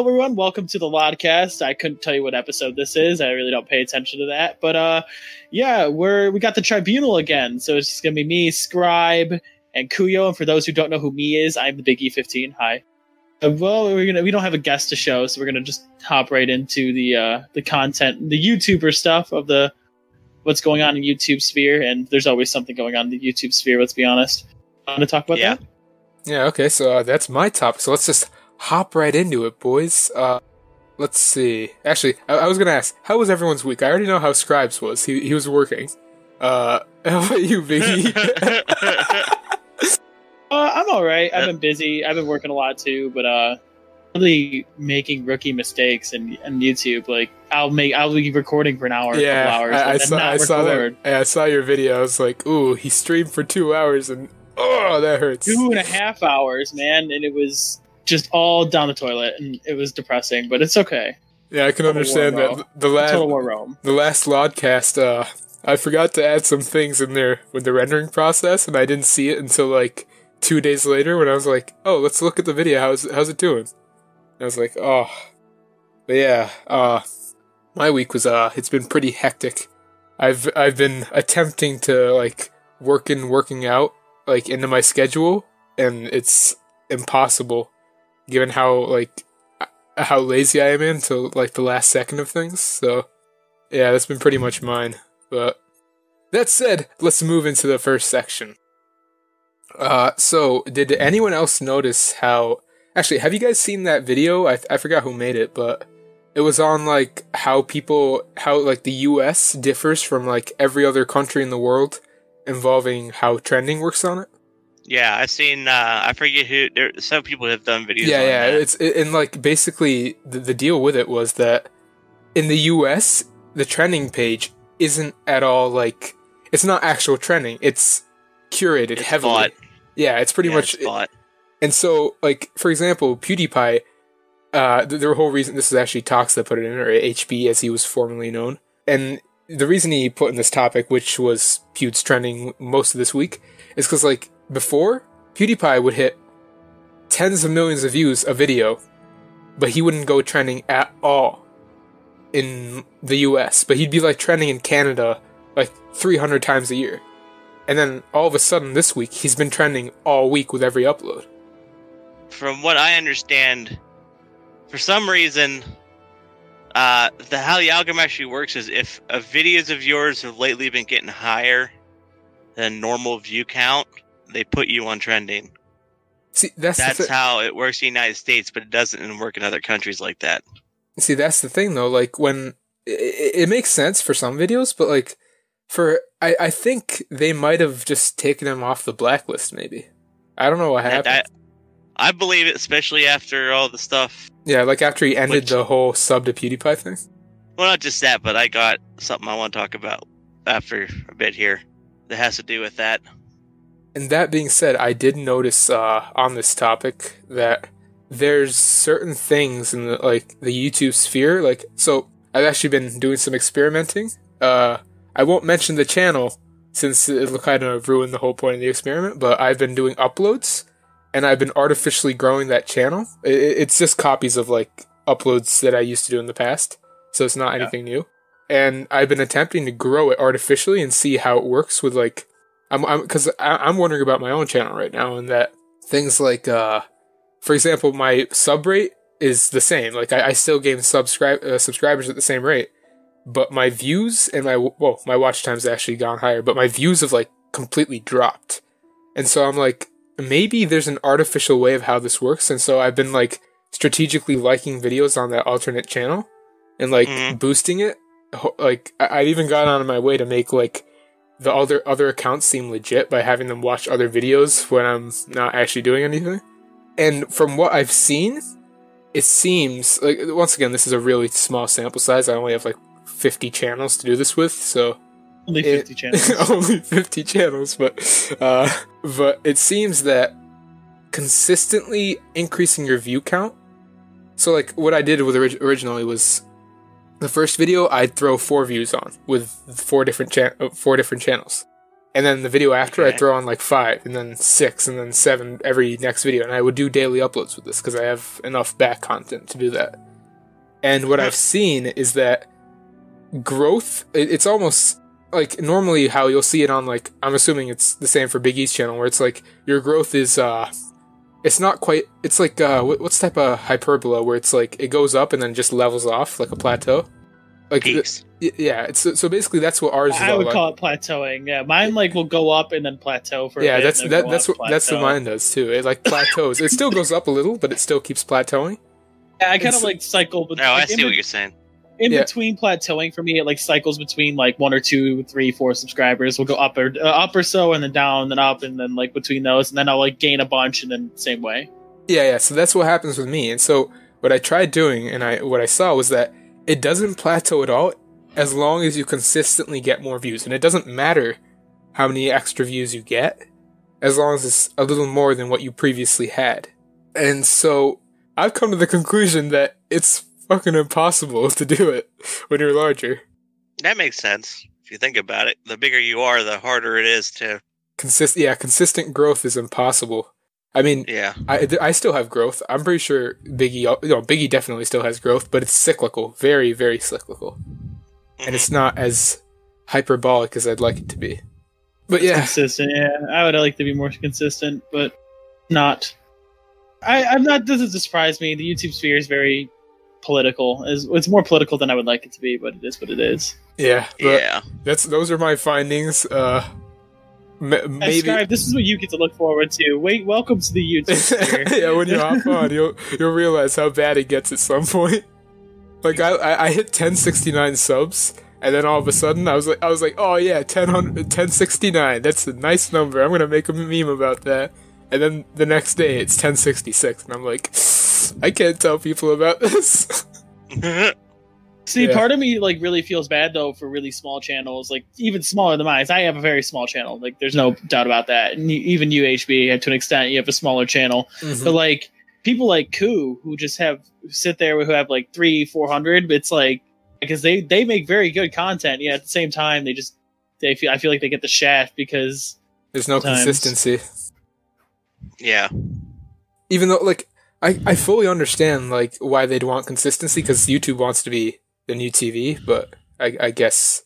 Hello, everyone. Welcome to the Lodcast. I couldn't tell you what episode this is. I really don't pay attention to that. But uh, yeah, we're we got the Tribunal again. So it's just gonna be me, Scribe, and Kuyo. And for those who don't know who me is, I'm the Big E15. Hi. Uh, well, we're gonna we don't have a guest to show, so we're gonna just hop right into the uh, the content, the YouTuber stuff of the what's going on in YouTube sphere. And there's always something going on in the YouTube sphere. Let's be honest. Want to talk about Yeah. that? Yeah, okay, so uh, that's my topic. So let's just hop right into it, boys. Uh, let's see. Actually, I, I was gonna ask, how was everyone's week? I already know how Scribes was. He he was working. Uh, how about you, Biggie? Uh, I'm all right. I've been busy. I've been working a lot too, but uh, really making rookie mistakes and and YouTube. Like I'll make I'll be recording for an hour, yeah, couple hours, I, I saw not I saw that. Yeah, I saw your video. I was like, ooh, he streamed for two hours, and oh, that hurts. Two and a half hours, man, and it was just all down the toilet, and it was depressing. But it's okay. Yeah, I can Total understand that. Rome. The last Total War Rome. the last Lodcast, uh, I forgot to add some things in there with the rendering process, and I didn't see it until like two days later when I was like, "Oh, let's look at the video. How's how's it doing?" And I was like, "Oh, but yeah." Uh, my week was uh, it's been pretty hectic. I've I've been attempting to like work in working out like into my schedule, and it's impossible given how like how lazy I am until like the last second of things. So yeah, that's been pretty much mine. But that said, let's move into the first section. Uh, so did anyone else notice how? Actually, have you guys seen that video? I I forgot who made it, but it was on like how people how like the U.S. differs from like every other country in the world, involving how trending works on it. Yeah, I've seen. Uh, I forget who. There, some people have done videos. yeah yeah that. it's it, and like basically the, the deal with it was that in the us the trending page isn't at all like it's not actual trending it's curated It's heavily bought. yeah it's pretty Yeah, much it's bought. and so like for example pewdiepie uh the, the whole reason this is actually talks that put it in or hb as he was formerly known and the reason he put in this topic which was pew's trending most of this week is because like before pewdiepie would hit tens of millions of views a video but he wouldn't go trending at all in the us but he'd be like trending in canada like 300 times a year. And then all of a sudden this week he's been trending all week with every upload. From what I understand, for some reason, uh, the how the algorithm actually works is if uh, videos of yours have lately been getting higher than normal view count, they put you on trending. see that's, That's how it works in the United States, but it doesn't work in other countries like that. See, that's the thing though. Like when it, it makes sense for some videos, but like for I, I think they might have just taken him off the blacklist. Maybe I don't know what happened. I, I believe it, especially after all the stuff. yeah, like after he ended Which- the whole sub to PewDiePie thing. Well, not just that, but I got something I want to talk about after a bit here that has to do with that. And that being said, I did notice uh, on this topic that there's certain things in the like the YouTube sphere. Like, so I've actually been doing some experimenting. Uh, I won't mention the channel since it'll kind of ruin the whole point of the experiment. But I've been doing uploads, and I've been artificially growing that channel. I- I- it's just copies of like uploads that I used to do in the past, so it's not anything new. And I've been attempting to grow it artificially and see how it works with like I'm I'm because I'm wondering about my own channel right now, and that things like, uh, for example, my sub rate is the same. Like I, I still gain subscribe uh, subscribers at the same rate, but my views and my well, my watch time's actually gone higher, but my views have like completely dropped. And so I'm like, maybe there's an artificial way of how this works, and so I've been like strategically liking videos on that alternate channel and like Mhm. boosting it. Like I've even gone out of my way to make like the other other accounts seem legit by having them watch other videos when I'm not actually doing anything. And from what I've seen, it seems like once again this is a really small sample size. I only have like 50 channels to do this with, so Only It- 50 channels. only 50 channels, but uh but it seems that consistently increasing your view count. So like what I did with orig- originally was the first video I'd throw four views on with four different cha- uh, four different channels. and then the video after I'd throw on like five, and then six, and then seven every next video, and I would do daily uploads with this because I have enough back content to do that. And what I've seen is that growth. It's almost like normally how you'll see it on like I'm assuming it's the same for Big E's channel where it's like your growth is uh it's not quite it's like uh what's type of hyperbola where it's like it goes up and then just levels off like a plateau like the- Peaks. y- yeah it's so basically that's what ours is I would about. call it plateauing. Yeah, mine like will go up and then plateau for. a yeah bit, that's that, that's up, what that's what mine does too it like plateaus it still goes up a little but it still keeps plateauing Yeah, I kind of like cycle. But No, I see in, what you're saying. In Yeah. between plateauing for me, it like cycles between like one or two, three, four subscribers. We'll go up or uh, up or so, and then down, then up, and then like between those, and then I'll like gain a bunch, and then same way. Yeah, yeah. So that's what happens with me. And so what I tried doing, and I what I saw was that it doesn't plateau at all as long as you consistently get more views, and it doesn't matter how many extra views you get, as long as it's a little more than what you previously had. And so I've come to the conclusion that it's fucking impossible to do it when you're larger. That makes sense. If you think about it, the bigger you are, the harder it is to. Consist, yeah, consistent growth is impossible. I mean, Yeah. I, I still have growth. I'm pretty sure Biggie, you know, Biggie definitely still has growth, but it's cyclical, very, very cyclical, and it's mm-hmm. not as hyperbolic as I'd like it to be. But yeah, Consistent. Yeah, I would like to be more consistent, but not. I, I'm not. Doesn't surprise me. The YouTube sphere is very political. Is it's more political than I would like it to be, but it is what it is. yeah, Yeah. that's those are my findings. Uh, m- maybe. Scribe, this is what you get to look forward to. Wait, welcome to the YouTube yeah, when you hop on, you'll you'll realize how bad it gets at some point. Like I, I, I hit 1069 subs, and then all of a sudden I was like, I was like, oh yeah, 10, 1069. That's a nice number. I'm gonna make a meme about that. And then the next day it's 1066, and I'm like, I can't tell people about this. See, Yeah. part of me like really feels bad though for really small channels, like even smaller than mine. I have a very small channel, like there's no doubt about that. And you, even UHB, to an extent, you have a smaller channel. Mm-hmm. But like people like Koo, who just have sit there who have like three, four hundred, it's like because they they make very good content. Yeah, at the same time, they just they feel I feel like they get the shaft because There's no consistency. Yeah. even though like I, I fully understand like why they'd want consistency because YouTube wants to be the new TV, but I, I guess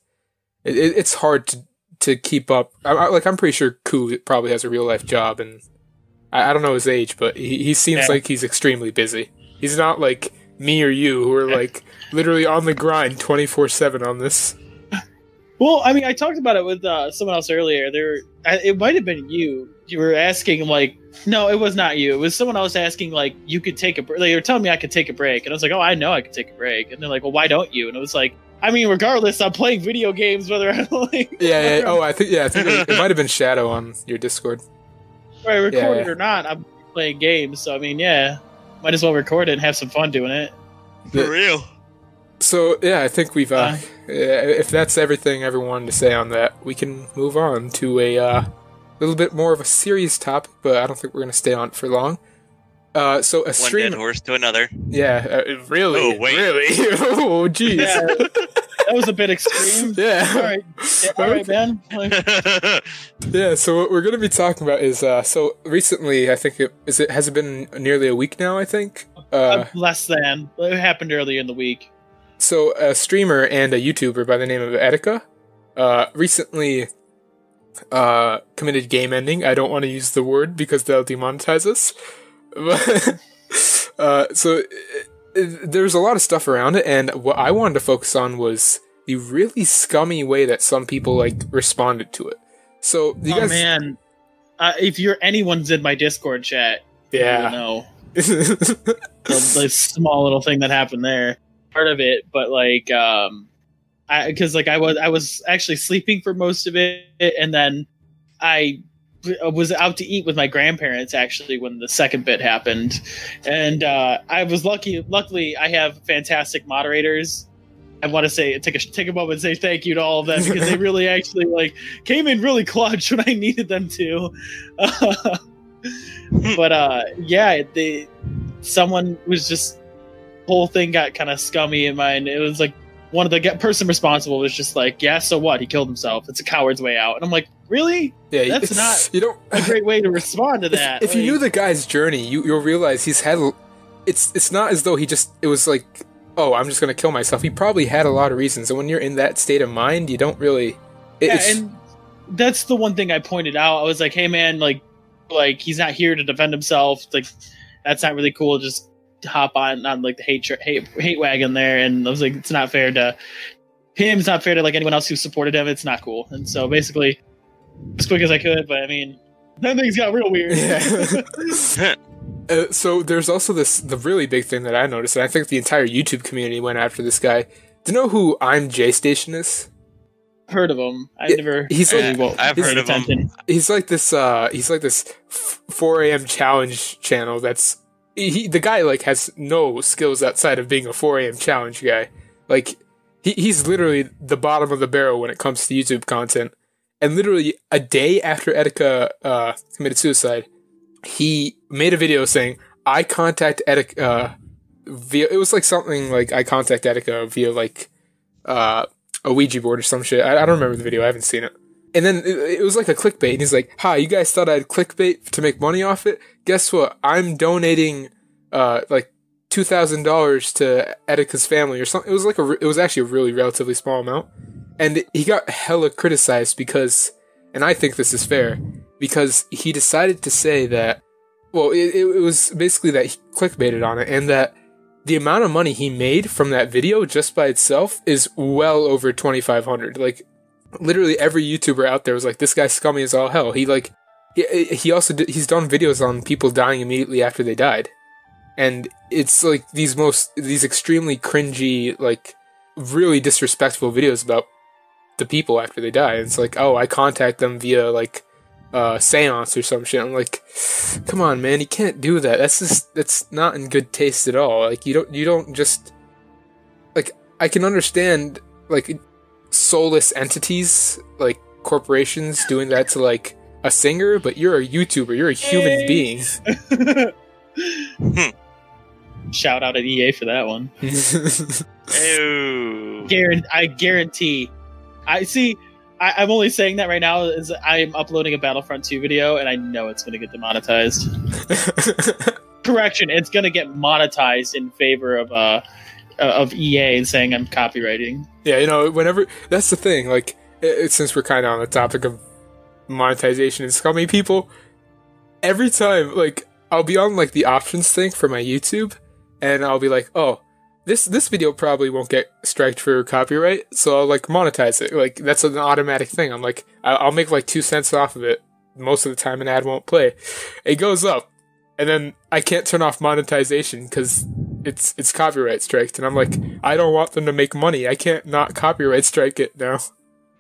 it, it, it's hard to to keep up. I, I, like I'm pretty sure Koo probably has a real life job, and I, I don't know his age, but he, he seems Yeah. like he's extremely busy. He's not like me or you who are like literally on the grind 24 seven on this. Well, I mean, I talked about it with uh, someone else earlier. There, it might have been you. You were asking like, no, it was not you. It was someone else asking like, you could take a. break. They were telling me I could take a break, and I was like, oh, I know I could take a break. And they're like, well, why don't you? And it was like, I mean, regardless, I'm playing video games whether I like, Yeah, yeah. Oh, I think yeah, I think it, it might have been Shadow on your Discord. whether I record Yeah, or not. I'm playing games, so I mean, yeah, might as well record it and have some fun doing it. For real. So yeah, I think we've. Uh, Uh. if that's everything everyone wanted to say on that, we can move on to a uh, little bit more of a serious topic. But I don't think we're going to stay on it for long. Uh, so a One dead streamer. horse to another. Yeah, uh, really, Oh, wait. really. oh, jeez. Yeah, that was a bit extreme. Yeah. All right, yeah, all right, man. Like, Yeah, so what we're going to be talking about is uh, so recently. I think it is. It has it been nearly a week now. I think. Uh, less than it happened earlier in the week. So, a streamer and a YouTuber by the name of Etika uh, recently uh, committed game ending. I don't want to use the word because they'll demonetize us. But, uh, so, there's a lot of stuff around it, and what I wanted to focus on was the really scummy way that some people like responded to it. So, you oh guys, man, uh, if you're anyone's in my Discord chat, you yeah, know the, the small little thing that happened there, part of it. But like, um, because like I was I was actually sleeping for most of it, and then I was out to eat with my grandparents actually when the second bit happened, and uh, I was lucky. Luckily, I have fantastic moderators. I want to say take a take a moment and say thank you to all of them because they really actually like came in really clutch when I needed them to. but uh, yeah, they someone was just whole thing got kind of scummy in mine. It was like one of the get- person responsible was just like, yeah, so what? He killed himself. It's a coward's way out. And I'm like, really? Yeah, That's not you don't a great way to respond to that. if you Like, knew the guy's journey, you you'll realize he's had. It's it's not as though he just it was like, oh, I'm just gonna kill myself. He probably had a lot of reasons, and when you're in that state of mind, you don't really. it- yeah, it's- and that's the one thing I pointed out. I was like, hey man, like, like he's not here to defend himself. Like, that's not really cool. Just hop on on like the hate tra- hate hate wagon there, and I was like, it's not fair to him. It's not fair to like anyone else who supported him. It's not cool. And so basically, as quick as I could, but I mean, then things got real weird. Yeah. Uh, so there's also this the really big thing that I noticed, and I think the entire YouTube community went after this guy. Do you know who I'm JayStation is? heard of him. I Yeah, never. he's like- won't I've pay heard of him. He's like this. uh He's like this 4 a.m. challenge channel. That's he. The guy like has no skills outside of being a 4 a.m. challenge guy. Like he, he's literally the bottom of the barrel when it comes to YouTube content. And literally a day after Etika uh, committed suicide, he made a video saying, "I contact Etika uh, via." It was like something like I contact Etika via like uh, a Ouija board or some shit. I, I don't remember the video. I haven't seen it. And then it, it was like a clickbait. And he's like, "Hi, you guys thought I'd clickbait to make money off it? Guess what? I'm donating uh, like two thousand dollars to Etika's family or something." It was like a. It was actually a really relatively small amount, and he got hella criticized because, and I think this is fair because he decided to say that. Well, it, it was basically that he clickbaited on it, and that the amount of money he made from that video just by itself is well over 2500 like literally every youtuber out there was like this guy's scummy as all hell. He like he, he also did, he's done videos on people dying immediately after they died. And it's like these most these extremely cringy like really disrespectful videos about the people after they die. And it's like oh i contact them via like uh seance or some shit. I'm like come on man you can't do that. That's just that's not in good taste at all. Like you don't you don't just like i can understand like soulless entities like corporations doing that to like a singer but you're a youtuber you're a human Hey. being Shout out at EA for that one. Ew. Guarantee, I guarantee. I see. I, I'm only saying that right now is I'm uploading a Battlefront 2 video and I know it's going to get demonetized. Correction, it's going to get monetized in favor of uh Uh, of EA and saying I'm copywriting. yeah you know whenever that's the thing like it, since we're kind of on the topic of monetization and scummy people every time like i'll be on like the options thing for my youtube and i'll be like oh this this video probably won't get striked for copyright so i'll like monetize it. Like that's an automatic thing. I'm like i'll make like two cents off of it most of the time an ad won't play. It goes up and then i can't turn off monetization because it's it's copyright striked and i'm like i don't want them to make money i can't not copyright strike it now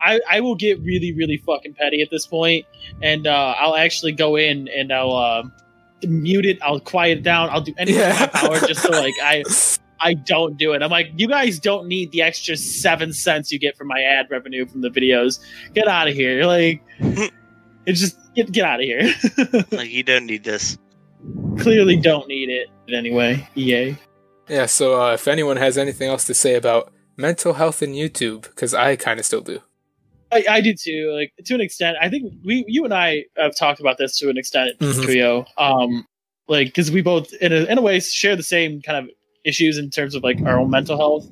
I, I will get really really fucking petty at this point, and uh, I'll actually go in and I'll uh, mute it. I'll quiet it down. I'll do anything in my power just so like I I don't do it. I'm like, you guys don't need the extra seven cents you get from my ad revenue from the videos. Get out of here. Like, it's just get get out of here. Like you don't need this. Clearly, don't need it anyway. EA. Yeah so uh, if anyone has anything else to say about mental health in youtube because i kind of still do I, I do too. Like to an extent, I think we, you and I have talked about this to an extent, Mhm. Trio. Um, like because we both, in a, in a way, share the same kind of issues in terms of like our own mental health.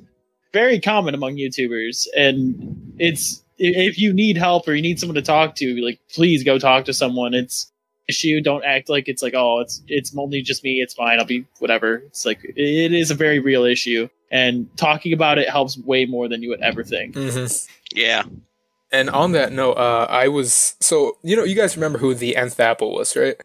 Very common among YouTubers, and it's if you need help or you need someone to talk to, like please go talk to someone. It's issue. Don't act like it's like oh, it's it's only just me. It's fine. I'll be whatever. It's like it is a very real issue, and talking about it helps way more than you would ever think. mm-hmm. Yeah. and on that note uh, i was so you know you guys remember who the nth apple was right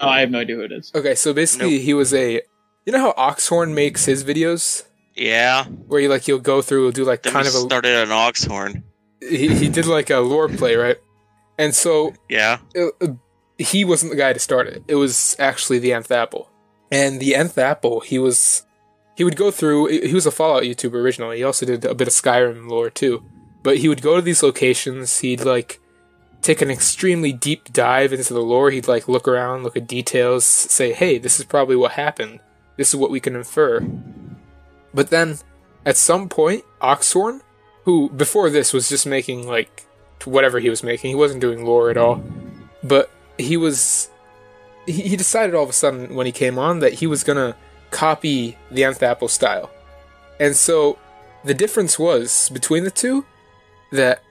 Oh, I have no idea who it is. okay so basically he was a you know how oxhorn makes his videos Yeah. where he like he'll go through do like Then kind we of a started an oxhorn. he, he did like a lore play right and so Yeah. He wasn't the guy to start it. It was actually the Nth Apple. And the Nth Apple, he was he would go through. He was a Fallout YouTuber originally. He also did a bit of Skyrim lore too. But he would go to these locations. He'd like take an extremely deep dive into the lore. He'd like look around, look at details, say, "Hey, this is probably what happened. This is what we can infer." But then, at some point, Oxhorn, who before this was just making like whatever he was making. He wasn't doing lore at all, but he was. He, decided all of a sudden when he came on that he was gonna copy the Nth Apple style, and so the difference was between the two that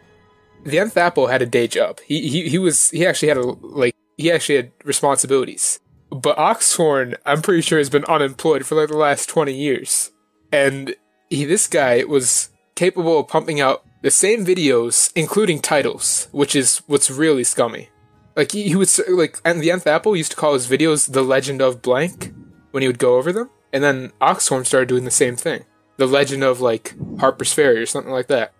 the Nth Apple had a day job. He he he was he actually had a like he actually had responsibilities. But Oxhorn, I'm pretty sure, has been unemployed for like the last 20 years. And he, this guy was capable of pumping out the same videos, including titles, which is what's really scummy. Like he, he would like, and the Nth Apple used to call his videos "The Legend of Blank" when he would go over them, and then Oxhorn started doing the same thing, "The Legend of like Harper's Ferry" or something like that.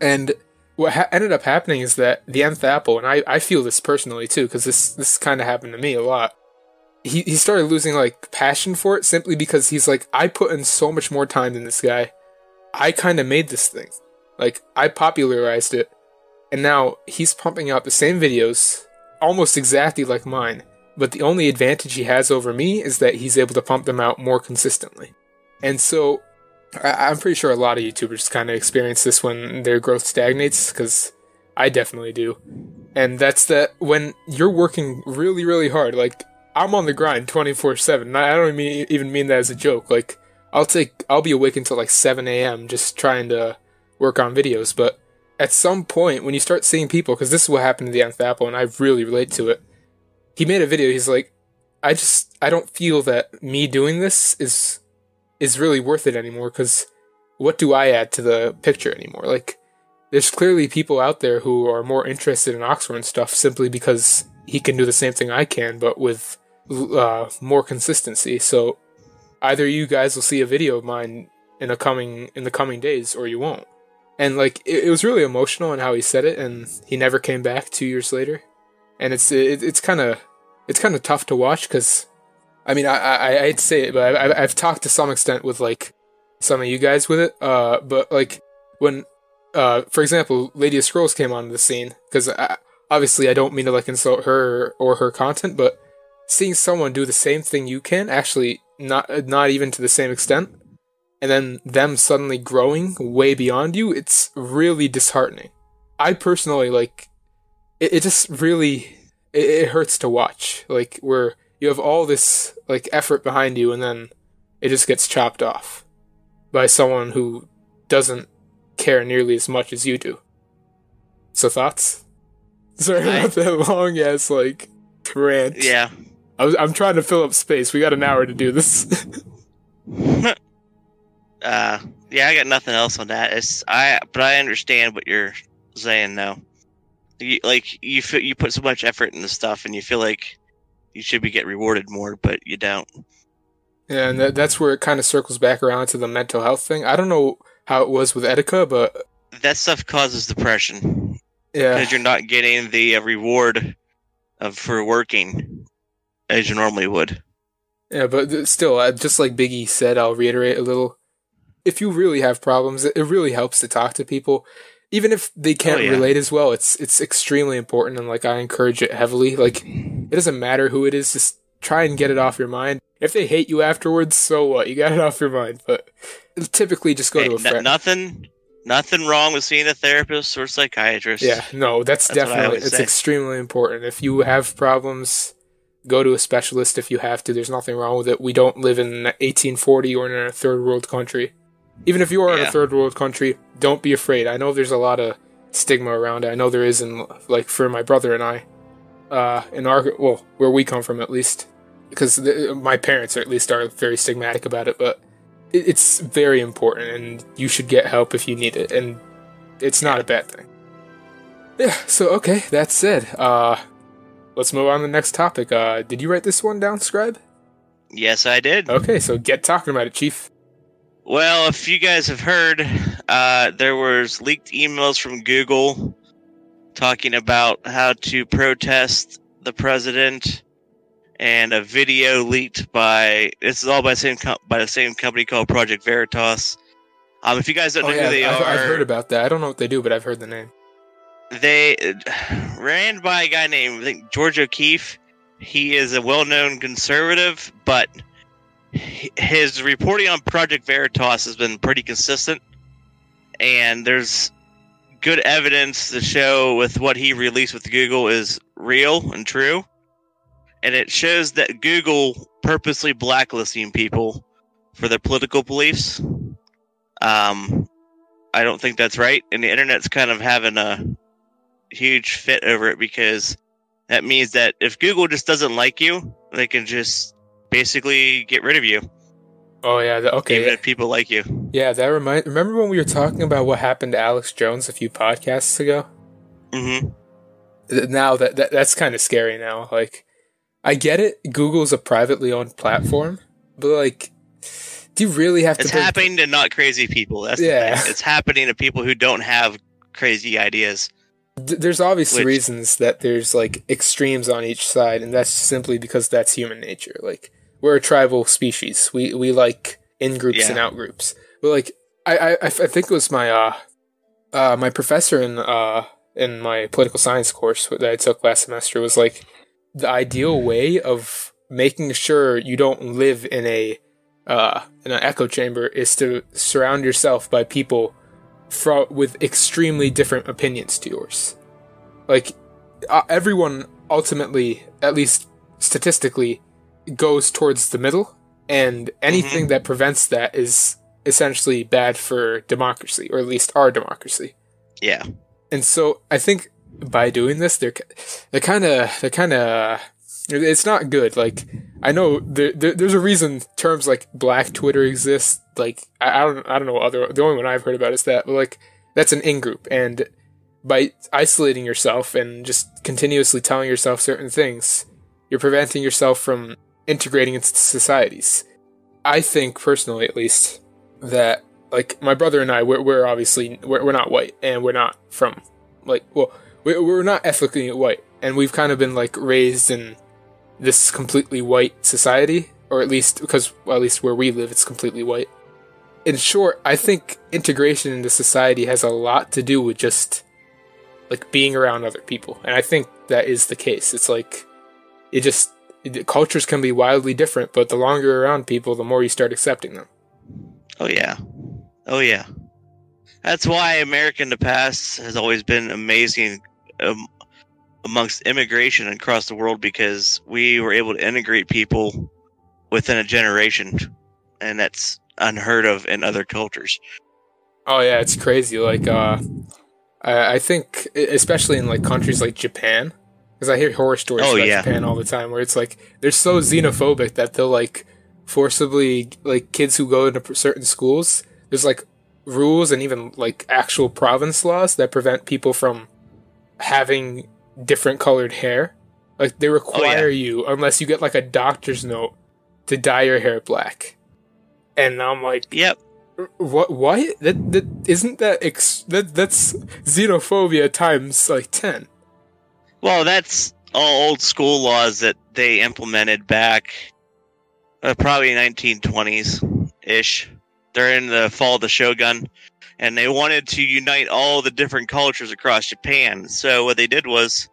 And what ha- ended up happening is that the Nth Apple, and I, I feel this personally too, because this this kind of happened to me a lot. He he started losing like passion for it simply because he's like, I put in so much more time than this guy. I kind of made this thing, like I popularized it, and now he's pumping out the same videos, almost exactly like mine. But the only advantage he has over me is that he's able to pump them out more consistently. And so I- I'm pretty sure a lot of YouTubers kind of experience this when their growth stagnates, because I definitely do. And that's that when you're working really, really hard. Like I'm on the grind 24 seven. I don't mean, even mean that as a joke. Like I'll take, I'll be awake until like 7 a.m. just trying to work on videos. But at some point, when you start seeing people, because this is what happened to the Nth Apple, and I really relate to it. He made a video. He's like, I just, I don't feel that me doing this is is really worth it anymore because what do I add to the picture anymore? Like, there's clearly people out there who are more interested in Oxhorn stuff simply because he can do the same thing I can, but with uh, more consistency. So either you guys will see a video of mine in a coming in the coming days, or you won't. And like, it, it was really emotional in how he said it, and he never came back two years later. And it's it, it's kind of it's kind of tough to watch because I mean, I, I, I'd say it, but I, I've talked to some extent with like some of you guys with it. Uh, but like when, uh, for example, Lady of Scrolls came onto the scene because obviously I don't mean to like insult her or her content, but seeing someone do the same thing you can, actually not not even to the same extent, and then them suddenly growing way beyond you, it's really disheartening. I personally like it. It just really it, it hurts to watch. Like where you have all this like effort behind you and then it just gets chopped off by someone who doesn't care nearly as much as you do. So thoughts? Sorry I, about that long ass like rant. Yeah. I was I'm trying to fill up space. We got an hour to do this. uh yeah, I got nothing else on that. It's I but I understand what you're saying though. You, like you feel, you put so much effort into stuff and you feel like you should be get rewarded more, but you don't. Yeah, and that, that's where it kind of circles back around to the mental health thing. I don't know how it was with Etika, but that stuff causes depression. Yeah, because you're not getting the uh, reward of for working as you normally would. Yeah, but still, just like Biggie said, I'll reiterate a little. If you really have problems, it really helps to talk to people even if they oh, can't oh, yeah. relate as well, it's it's extremely important, and like I encourage it heavily. Like it doesn't matter who it is, just try and get it off your mind. If they hate you afterwards, so what? You got it off your mind. But typically, just go hey, to a friend. N- nothing, nothing wrong with seeing a therapist or psychiatrist. Yeah, no, that's, that's definitely it's say. extremely important. If you have problems, go to a specialist if you have to. There's nothing wrong with it. We don't live in 1840 or in a third world country. Even if you are yeah. in a third world country, don't be afraid. I know there's a lot of stigma around it. I know there is in like for my brother and I, uh, in our well, where we come from at least, because the, my parents at least are very stigmatic about it. But it, it's very important, and you should get help if you need it, and it's not a bad thing. Yeah. So okay, that said, uh, let's move on to the next topic. Uh, did you write this one down, Scribe? Yes, I did. Okay, so get talking about it, Chief. Well, if you guys have heard, uh, there was leaked emails from Google talking about how to protest the president, and a video leaked by this is all by the same com- by the same company called Project Veritas. Um, if you guys don't oh, know yeah, who they I've, are, I've heard about that. I don't know what they do, but I've heard the name. They uh, ran by a guy named I think George O'Keefe. He is a well-known conservative, but his reporting on Project Veritas has been pretty consistent, and there's good evidence to show with what he released with Google is real and true. And it shows that Google purposely blacklisting people for their political beliefs. Um, I don't think that's right. And the internet's kind of having a huge fit over it because that means that if Google just doesn't like you, they can just basically get rid of you. Oh yeah, the, okay. Even if people like you. Yeah, that remind. Remember when we were talking about what happened to Alex Jones a few podcasts ago? Mm-hmm. Now that, that that's kind of scary. Now, like, I get it. Google's a privately owned platform, but like, do you really have It's to? bring- happening to not crazy people. That's Yeah. the thing. It's happening to people who don't have crazy ideas. Th- There's obviously Which- reasons that there's like extremes on each side, and that's simply because that's human nature. Like we're a tribal species. We we like in groups Yeah. and out groups. But like I, I I think it was my uh uh my professor in uh in my political science course that I took last semester was like the ideal way of making sure you don't live in a uh in an echo chamber is to surround yourself by people fro- with extremely different opinions to yours. Like uh, everyone ultimately, at least statistically, goes towards the middle, and anything mm-hmm. that prevents that is essentially bad for democracy, or at least our democracy. Yeah. And so I think by doing this, they're they're kind of they're kind of it's not good. Like I know there, there, there's a reason terms like Black Twitter exist. Like I, I don't I don't know other the only one I've heard about is that. But like that's an in group, and by isolating yourself and just continuously telling yourself certain things, you're preventing yourself from integrating into societies. I think personally, at least, that like my brother and I, we're, we're obviously we're, we're not white, and we're not from like well, we- we're not ethnically white, and we've kind of been like raised in this completely white society, or at least because well, at least where we live, it's completely white. In short, I think integration into society has a lot to do with just like being around other people, and I think that is the case. It's like it just cultures can be wildly different, but the longer you're around people, the more you start accepting them. Oh yeah. Oh yeah. That's why America in the past has always been amazing um, amongst immigration across the world because we were able to integrate people within a generation, and that's unheard of in other cultures. Oh yeah, it's crazy. Like, uh, I, I think, especially in like countries like Japan, because I hear horror stories Oh, about yeah. Japan all the time, where it's like they're so xenophobic that they'll like forcibly like kids who go into certain schools. There's like rules and even like actual province laws that prevent people from having different colored hair. Like they oh, require you unless you get like a doctor's note to dye your hair black. And I'm like, Yep. what? Why? That that isn't that ex- that that's xenophobia times like ten. Well, that's all old school laws that they implemented back uh, probably 1920s ish. They're in the fall of the Shogun, and they wanted to unite all the different cultures across Japan. So what they did was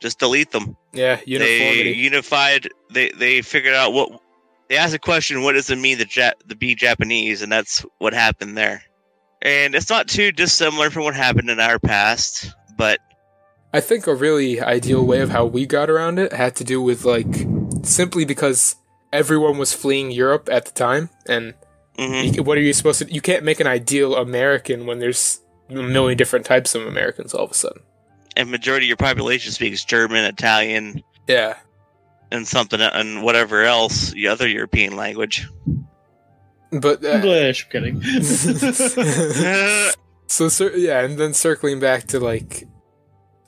just delete them. Yeah, They unified. They they figured out what they asked a question: What does it mean to ja- to be Japanese? And that's what happened there. And it's not too dissimilar from what happened in our past, but I think a really ideal way of how we got around it had to do with like simply because everyone was fleeing Europe at the time, and mhm. you- what are you supposed to? You can't make an ideal American when there's a million different types of Americans all of a sudden. and majority of your population speaks German, Italian, Yeah, and something and whatever else the other European language. but uh, English. I'm kidding. so cir- yeah, and then circling back to like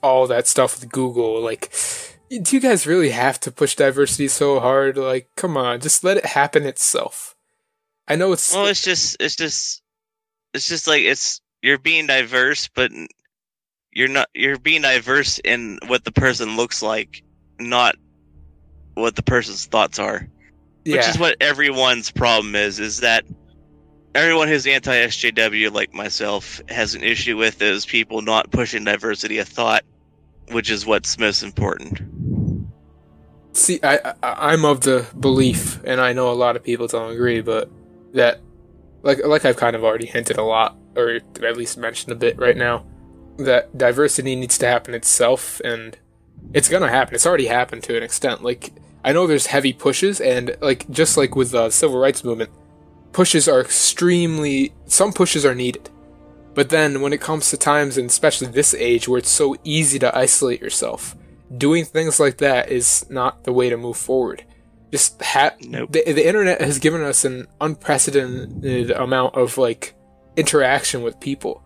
all that stuff with Google, like, do you guys really have to push diversity so hard? Like, come on, just let it happen itself. I know it's well, it's just it's just it's just like it's you're being diverse, but you're not you're being diverse in what the person looks like, not what the person's thoughts are. yeah, Which is what everyone's problem is, is that everyone who's anti SJW, like myself, has an issue with is people not pushing diversity of thought, which is what's most important. See, I, I I'm of the belief, and I know a lot of people don't agree, but that, like like I've kind of already hinted a lot, or at least mentioned a bit right now, that diversity needs to happen itself, and it's gonna happen. It's already happened to an extent. Like I know there's heavy pushes, and like just like with the civil rights movement, pushes are extremely. Some pushes are needed, but then when it comes to times, and especially this age, where it's so easy to isolate yourself, doing things like that is not the way to move forward. Just ha- Nope. the, the internet has given us an unprecedented amount of like interaction with people.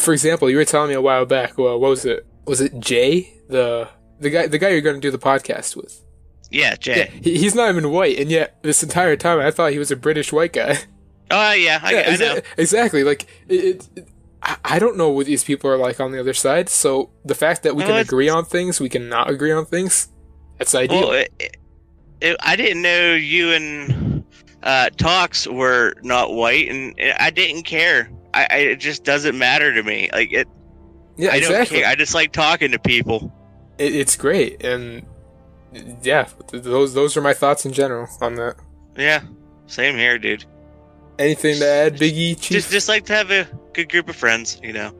For example, you were telling me a while back. Well, what was it? Was it Jay, the the guy, the guy you're going to do the podcast with? Yeah, Jay. he, he's not even white, and yet this entire time I thought he was a British white guy. Oh yeah, I, I exa- know. exactly. Like it, it, I- I don't know what these people are like on the other side. So the fact that we Well, can agree on things, we can not agree on things. That's ideal. Well, it, I didn't know you and uh, Talks were not white, and I didn't care. I, I it just doesn't matter to me. Like it, yeah, I don't exactly. care. I just like talking to people. It, it's great, and yeah, those those are my thoughts in general on that. Yeah, same here, dude. Anything to add, Biggie? Chief? Just just like to have a good group of friends, you know.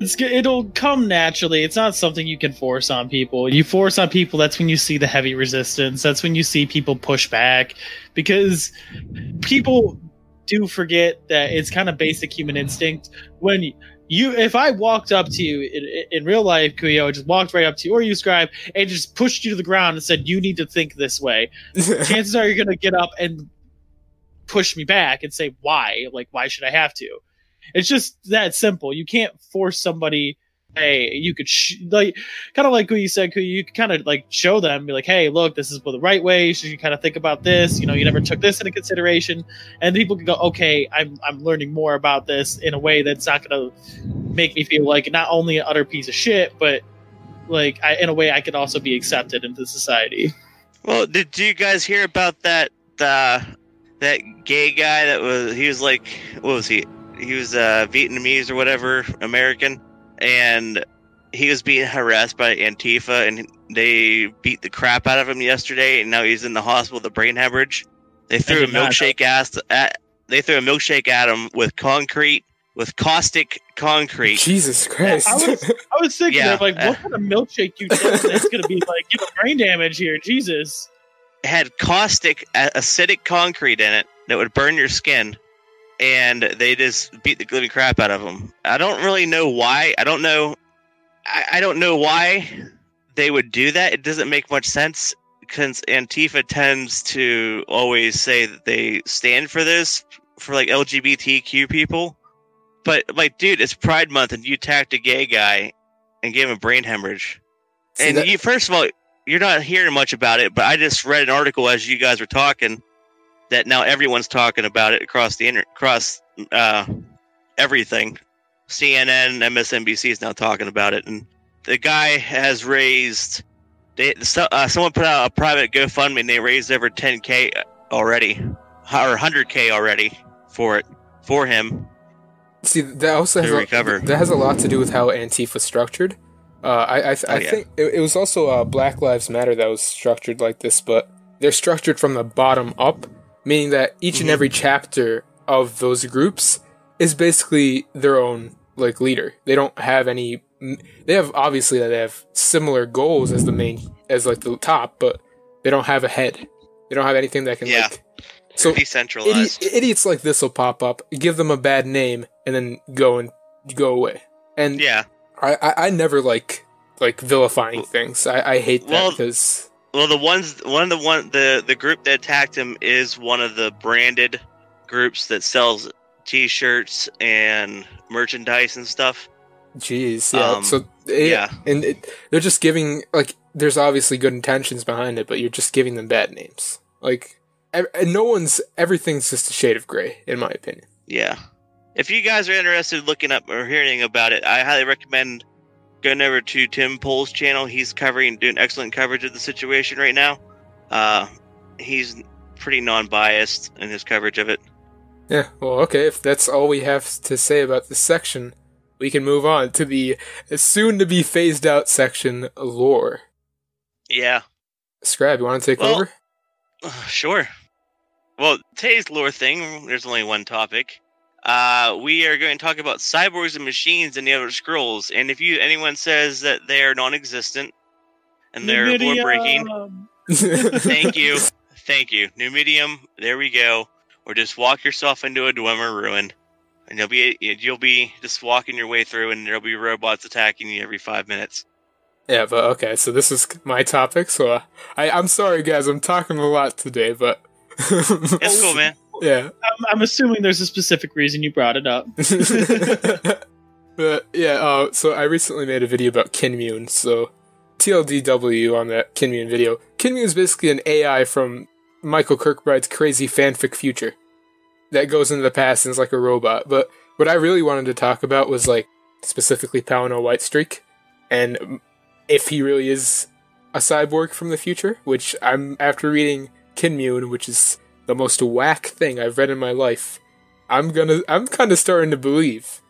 It's, g- it'll come naturally. It's not something you can force on people. You force on people, that's when you see the heavy resistance. That's when you see people push back because people do forget that it's kind of basic human instinct. When you, if I walked up to you in, in real life, Kuyo, just walked right up to you, or you scribe, and just pushed you to the ground and said, "You need to think this way." chances are you're going to get up and push me back and say why like why should i have to it's just that simple you can't force somebody hey you could sh- like kind of like what you said Kuya, you kind of like show them be like hey look this is the right way you should kind of think about this you know you never took this into consideration. And people can go okay i'm i'm learning more about this in a way that's not going to make me feel like not only an utter piece of shit but like I, in a way i could also be accepted into society. Well, did you guys hear about that uh, that gay guy that was he was like what was he? He was uh, Vietnamese or whatever, American, and he was being harassed by Antifa, and they beat the crap out of him yesterday, and now he's in the hospital with a brain hemorrhage. They threw a did not know. milkshake ass at they threw a milkshake at him with concrete with caustic concrete. Jesus Christ! I was, I was thinking, Yeah, I'm like, uh, what kind of milkshake you drink that's going to be like, you know, brain damage here? Jesus. It had caustic acidic concrete in it that would burn your skin and they just beat the living crap out of him i don't really know why i don't know i, I don't know why they would do that. It doesn't make much sense because antifa tends to always say that they stand for this for like lgbtq people. But like dude it's pride month and you attacked a gay guy and gave him a brain hemorrhage. See, and that- you first of all you're not hearing much about it but i just read an article as you guys were talking that now everyone's talking about it across the inter- across uh, everything. Cnn msnbc is now talking about it. And the guy has raised they so, uh, someone put out a private gofundme and they raised over 10k already or 100k already for it for him. See, that also has a, that has a lot to do with how Antifa structured. Uh, I I, th- Oh, I yeah. think it, it was also uh, Black Lives Matter that was structured like this, but they're structured from the bottom up, meaning that each and Mhm. every chapter of those groups is basically their own like leader. They don't have any. They have obviously that they have similar goals as the main as like the top, but they don't have a head. They don't have anything that can Yeah. like. So decentralized Idi- idiots like this will pop up, give them a bad name, and then go and go away. And yeah I, I, I never like like vilifying things. I, I hate that because Well, the ones, one of the one, the the group that attacked him is one of the branded groups that sells T-shirts and merchandise and stuff. jeez, yeah. Um, so it, yeah. and it, they're just giving like there's obviously good intentions behind it, but you're just giving them bad names. Like ev- and no one's everything's just a shade of gray, in my opinion. Yeah. If you guys are interested in looking up or hearing about it, I highly recommend going over to Tim Pool's channel. He's covering, doing excellent coverage of the situation right now. Uh, he's pretty non-biased in his coverage of it. Yeah, well, okay, if that's all we have to say about this section, we can move on to the soon to be phased out section lore. Yeah. Scribe, you want to take Well- over? Uh, sure. Well, today's lore thing, there's only one topic. Uh, we are going to talk about cyborgs and machines in the Elder Scrolls. And if you anyone says that they are non-existent and they're lore breaking, thank you, thank you, Numidium. There we go. Or just walk yourself into a Dwemer ruin, and you'll be you'll be just walking your way through, and there'll be robots attacking you every five minutes. Yeah, but okay, so this is my topic. So uh, I, I'm sorry, guys, I'm talking a lot today, but It's cool, man. yeah, I'm, I'm assuming there's a specific reason you brought it up. but yeah, uh, so I recently made a video about Kinmune. So TLDW on that Kinmune video. Kinmune is basically an AI from Michael Kirkbride's crazy fanfic future that goes into the past and is like a robot. But what I really wanted to talk about was like specifically Pelinal Whitestrake and if he really is a cyborg from the future, which I'm after reading Kinmune, which is the most whack thing I've read in my life. I'm gonna I'm kind of starting to believe.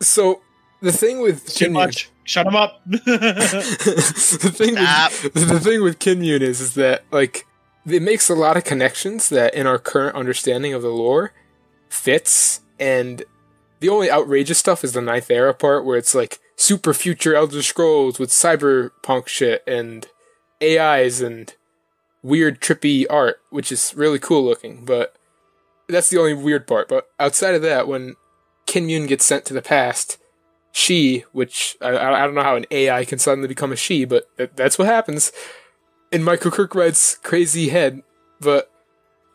So the thing with Too Kinmune- much. Shut him up. the thing Stop. with, the thing with Kinmune is is that like it makes a lot of connections that in our current understanding of the lore fits and the only outrageous stuff is the ninth era part where it's like super future Elder Scrolls with cyberpunk shit and AIs and weird trippy art, which is really cool looking, but that's the only weird part. But outside of that, when Kinmune gets sent to the past, she, which I, I don't know how an AI can suddenly become a she, but that, that's what happens in Michael Kirkbride's crazy head. But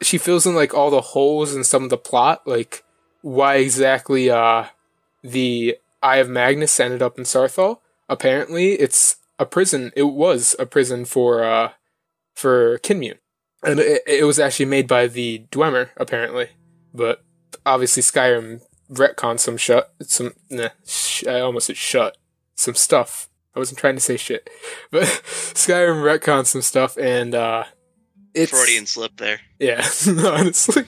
she fills in like all the holes in some of the plot, like why exactly uh the Eye of Magnus ended up in Saarthal. Apparently, it's a prison. It was a prison for uh for Kinmune, and it, it was actually made by the Dwemer apparently. But obviously, Skyrim retcon some shut some nah, sh- I almost said shut some stuff. I wasn't trying to say shit, but Skyrim retcon some stuff, and uh, it's Freudian slip there. yeah, honestly.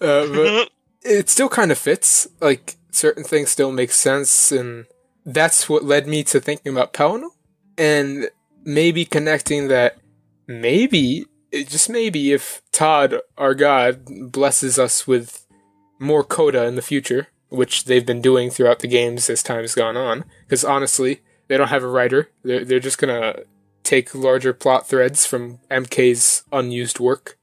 Uh, but it still kind of fits. Like certain things still make sense, and that's what led me to thinking about Pelinal, and maybe connecting that. Maybe, eh, just maybe, if Todd, our god, blesses us with more coda in the future, which they've been doing throughout the games as time's gone on. Because honestly, they don't have a writer. They're they're just gonna take larger plot threads from MK's unused work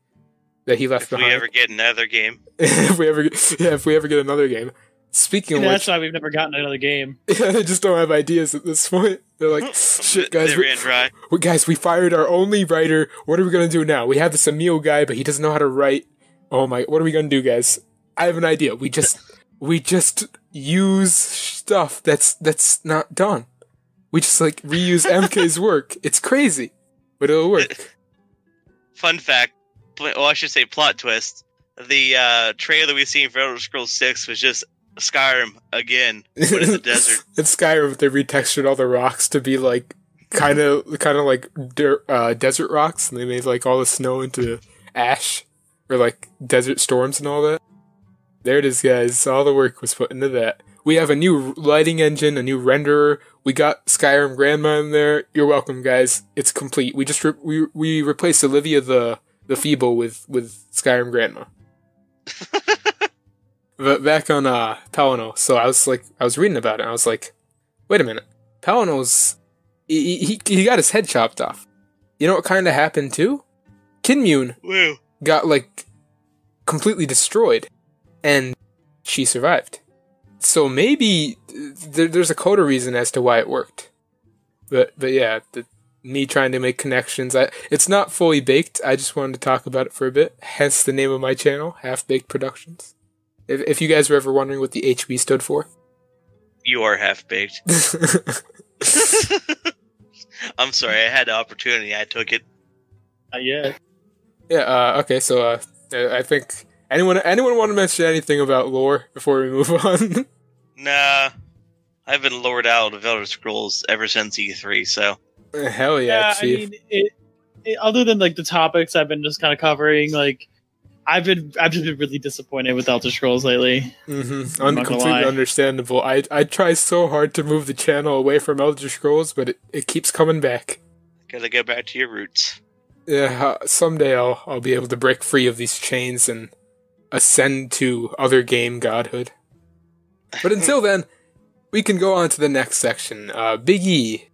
that he left If we behind. ever get another game, if we ever, get, yeah, if we ever get another game. Speaking of That's which, why we've never gotten another game. yeah, they just don't have ideas at this point. They're like, shit, guys, they we, ran dry. we- guys, we fired our only writer. What are we gonna do now? We have this Emil guy, but he doesn't know how to write. Oh my, what are we gonna do, guys? I have an idea. We just, we just use stuff that's that's not done. We just like reuse MK's work. It's crazy, but it'll work. Fun fact. Well, I should say plot twist. The uh, trailer that we seen for Elder Scrolls Six was just Skyrim again, but in the desert. In Skyrim, they retextured all the rocks to be like kind of, kind of like dirt, uh, desert rocks, and they made like all the snow into ash or like desert storms and all that. There it is, guys. All the work was put into that. We have a new lighting engine, a new renderer. We got Skyrim Grandma in there. You're welcome, guys. It's complete. We just re- we we replaced Olava the the Feeble with with Skyrim Grandma. But back on uh Pelinal, so I was like, I was reading about it. And I was like, wait a minute, Pelinal's he, he he got his head chopped off. You know what kind of happened too? Kinmune Woo! got like completely destroyed, and she survived. So maybe there, there's a coda reason as to why it worked. But but yeah, the, me trying to make connections. I it's not fully baked. I just wanted to talk about it for a bit. Hence the name of my channel, Half Baked Productions. If if you guys were ever wondering what the HB stood for. You are half baked. I'm sorry. I had the opportunity. I took it. Not yet. yeah. Uh, okay. So uh, I think anyone anyone want to mention anything about lore before we move on? Nah, I've been lured out of Elder Scrolls ever since E3. So Hell yeah, Yeah, I mean, it, it, other than like the topics I've been just kind of covering, like I've been I've just been really disappointed with Elder Scrolls lately. Mm-hmm. I'm Un- completely understandable. I I try so hard to move the channel away from Elder Scrolls, but it, it keeps coming back. gotta go back to your roots. Yeah, uh, someday I'll I'll be able to break free of these chains and ascend to other game godhood. But until then, we can go on to the next section. Uh, Big E.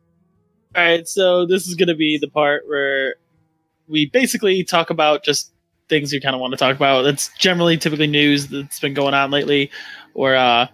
All right, so this is going to be the part where we basically talk about just things you kind of want to talk about. That's generally typically news that's been going on lately, or uh,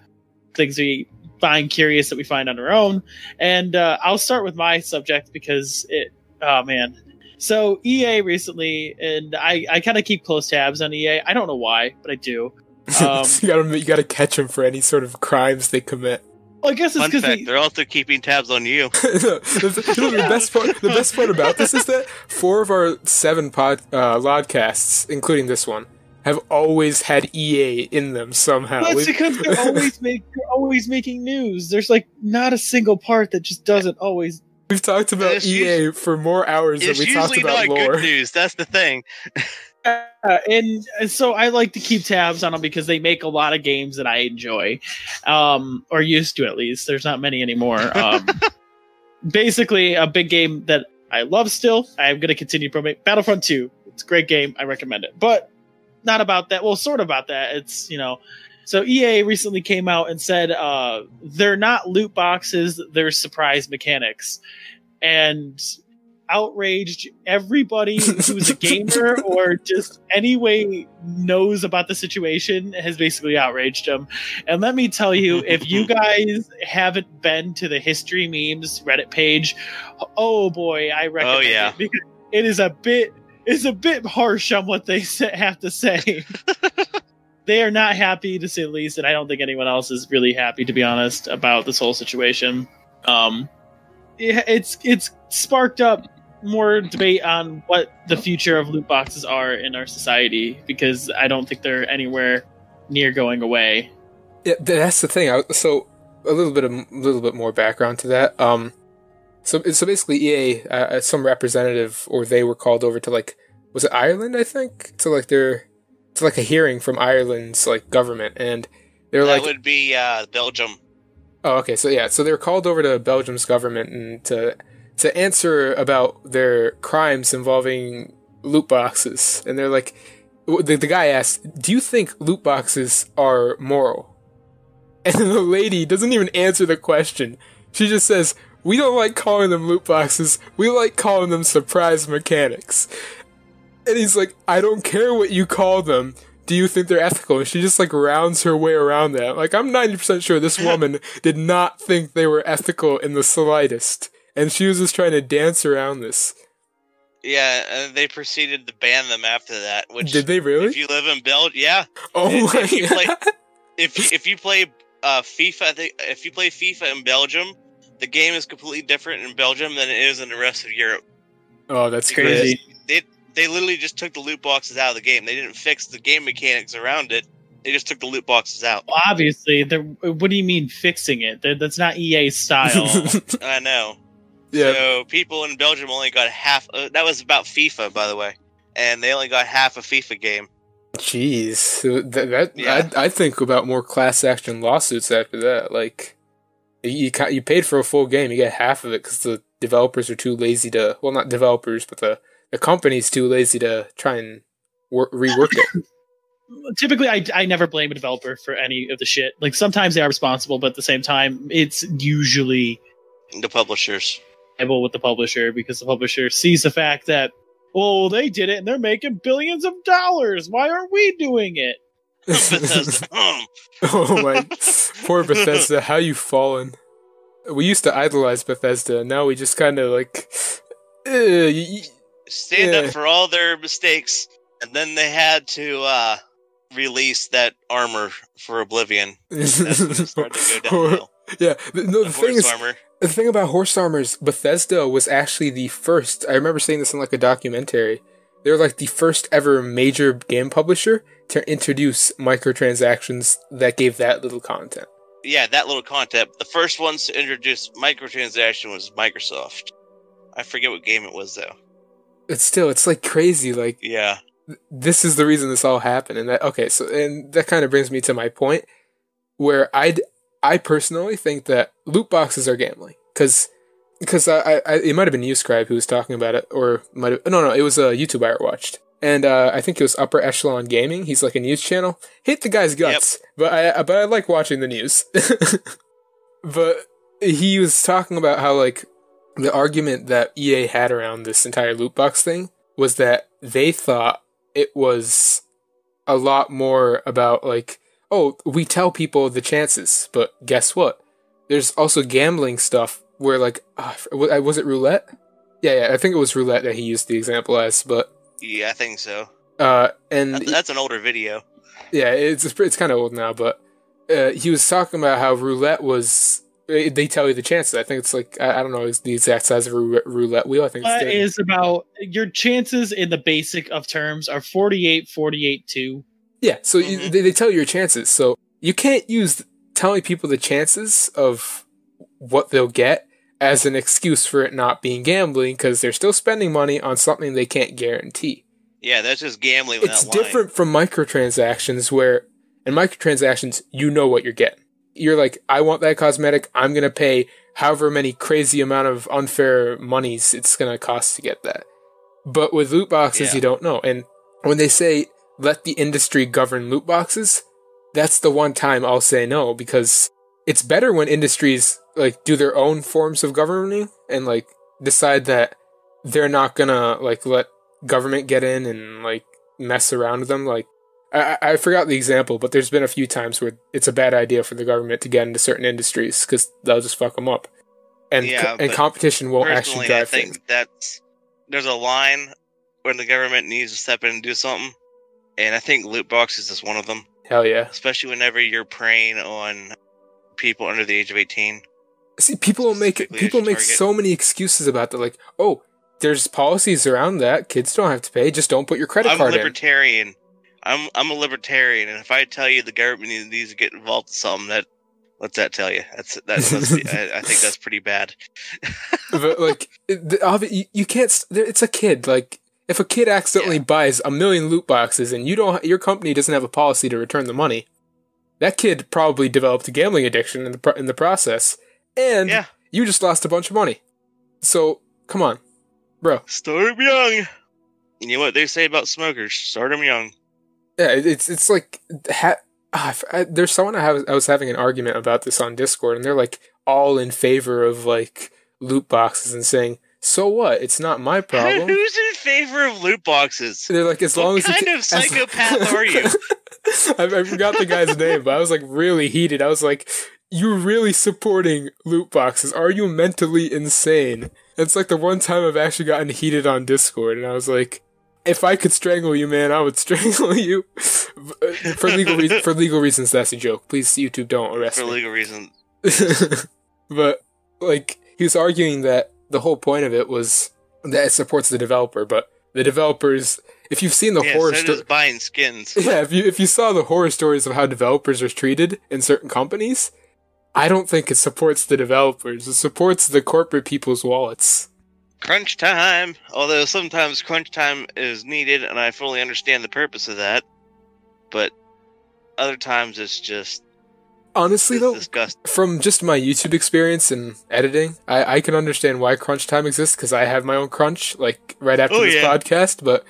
things we find curious that we find on our own. And uh, I'll start with my subject because it, oh man. So EA recently, and I, I kind of keep close tabs on EA. I don't know why, but I do. Um, you gotta you gotta catch them for any sort of crimes they commit. Well, I guess it's because they, they're also keeping tabs on you. the, the- you know, the best part the best part about this is that four of our seven pod uh, lodcasts, including this one, have always had EA in them somehow. Well, it's We've- because they're always make they're always making news. There's like not a single part that just doesn't always. We've talked about It's EA for more hours than It's we talked usually about not lore. good news. That's the thing. And, and so I like to keep tabs on them because they make a lot of games that I enjoy, um, or used to at least. There's not many anymore. Um, basically, a big game that I love still. I'm going to continue promoting Battlefront 2. It's a great game. I recommend it, but not about that. Well, sort of about that. It's you know. So EA recently came out and said uh, they're not loot boxes; they're surprise mechanics, and outraged everybody who's a gamer or just any way knows about the situation has basically outraged them. And let me tell you, if you guys haven't been to the history memes Reddit page, oh boy, I recommend Oh, yeah. it because it is a bit is a bit harsh on what they have to say. they are not happy to say the least, and I don't think anyone else is really happy, to be honest, about this whole situation. Um, it's it's sparked up more debate on what the future of loot boxes are in our society because I don't think they're anywhere near going away. Yeah, that's the thing. So a little bit of a little bit more background to that. Um, so so basically, EA, uh, some representative or they were called over to like was it Ireland? I think to like their to like a hearing from Ireland's like government, and they're that like, would be uh, Belgium. oh, okay, so yeah, so they were called over to Belgium's government and to to answer about their crimes involving loot boxes, and they're like, the, the guy asked, "Do you think loot boxes are moral?" And the lady doesn't even answer the question. She just says, "We don't like calling them loot boxes. We like calling them surprise mechanics." And he's like, "I don't care what you call them. Do you think they're ethical?" And she just like rounds her way around that. Like I'm 90% sure this woman did not think they were ethical in the slightest. And she was just trying to dance around this. Yeah, and they proceeded to ban them after that. Which, Did they really? if you live in Belgium, yeah, oh if my you play- god. if you- if you play uh, FIFA, if you play FIFA in Belgium, the game is completely different in Belgium than it is in the rest of Europe. Oh, that's Because crazy. They they literally just took the loot boxes out of the game. They didn't fix the game mechanics around it. They just took the loot boxes out. Well, obviously, they're, what do you mean fixing it? They're, that's not EA style. I know. Yeah. So people in Belgium only got half. Uh, that was about FIFA, by the way, and they only got half a FIFA game. Jeez, that, that Yeah. I I think about more class action lawsuits after that. Like, you you paid for a full game, you get half of it because the developers are too lazy to. Well, not developers, but the the company's too lazy to try and wor- rework it. Typically, I, I never blame a developer for any of the shit. Like sometimes they are responsible, but at the same time, it's usually The publishers. Liable with the publisher because the publisher sees the fact that oh they did it and they're making billions of dollars. Why aren't we doing it? Um, oh my, poor Bethesda, how you fallen. We used to idolize Bethesda, and now we just kind of like. Uh, y- y- stand Yeah. up for all their mistakes, and then they had to uh, release that armor for Oblivion. That's when it started to go downhill. Yeah, th- no. The The thing horse is, armor. The thing about horse armors, Bethesda was actually the first. I remember seeing this in like a documentary. They were like the first ever major game publisher to introduce microtransactions that gave that little content. Yeah, that little content. The first ones to introduce microtransaction was Microsoft. I forget what game it was though. It's still, it's like crazy. Like Yeah. this is the reason this all happened, and that okay. So, and that kind of brings me to my point, where I I personally think that loot boxes are gambling because because I, I it might have been you scribe who was talking about it, or might have no no it was a YouTube I watched, and uh, I think it was Upper Echelon Gaming. He's like a news channel. Hate the guy's guts, but I but I like watching the news. but he was talking about how like the argument that EA had around this entire loot box thing was that they thought it was a lot more about like, oh, we tell people the chances, but guess what? There's also gambling stuff where like, uh, was it roulette? Yeah, yeah, I think it was roulette that he used the example as, but Yeah, I think so. uh, and That's, that's an older video. yeah, it's it's kind of old now, but uh, he was talking about how roulette was. They tell you the chances. I think it's like I, I don't know the exact size of a roulette wheel. I think it's That the- is about your chances in the basic of terms are 48, 48, 2. Yeah. So you, Mhm. they, they tell you your chances. So you can't use telling people the chances of what they'll get as an excuse for it not being gambling because they're still spending money on something they can't guarantee. Yeah, that's just gambling it's different from microtransactions where in microtransactions you know what you're getting you're like i want that cosmetic i'm going to pay however many crazy amount of unfair monies it's going to cost to get that but with loot boxes Yeah. you don't know and when they say let the industry govern loot boxes that's the one time i'll say no because it's better when industries like do their own forms of governing and like decide that they're not gonna like let government get in and like mess around with them. Like I, I forgot the example, but there's been a few times where it's a bad idea for the government to get into certain industries because they'll just fuck them up, and Yeah, and competition won't actually Personally, I think things. that's there's a line when the government needs to step in and do something, and I think loot boxes is one of them. Hell yeah! Especially whenever you're preying on people under the age of 18. See, people make Specifically people make target. so many excuses about that. Like, oh, there's policies around that. Kids don't have to pay. Just don't put your credit card in. I'm a in. libertarian. I'm I'm a libertarian, and if I tell you the government needs- needs to get involved in something, that what's that tell you? That's that's must I, I think that's pretty bad. but like it- the, obvi- you, you can't there- it's a kid like if a kid accidentally Yeah. buys a million loot boxes and you don't your company doesn't have a policy to return the money that kid probably developed a gambling addiction in the pro- in the process and Yeah, you just lost a bunch of money so come on bro start 'em young. You know what they say about smokers? Start 'em young. yeah it's it's like ha- ah, I there's someone I, was, I was having an argument about this on discord and they're like all in favor of like loot boxes and saying so what it's not my problem Who's favor of loot boxes? They're like, as What long as kind can, of psychopath are you? I, I forgot the guy's name, but I was like really heated. I was like, "You're really supporting loot boxes? Are you mentally insane?" It's like the one time I've actually gotten heated on Discord, and I was like, "If I could strangle you, man, I would strangle you." Uh, for legal reasons, for legal reasons, that's a joke. Please, YouTube, don't arrest me For me. legal reasons. but like he was arguing that the whole point of it was that it supports the developer, but the developers, if you've seen the yeah, horror so sto- does buying skins. yeah, if you if you saw the horror stories of how developers are treated in certain companies, I don't think it supports the developers. It supports the corporate people's wallets. crunch time. Although sometimes crunch time is needed, and I fully understand the purpose of that. But other times it's just Honestly, though, disgusting. from just my YouTube experience and editing, I, I can understand why crunch time exists because I have my own crunch, like right after Oh, this yeah. podcast. But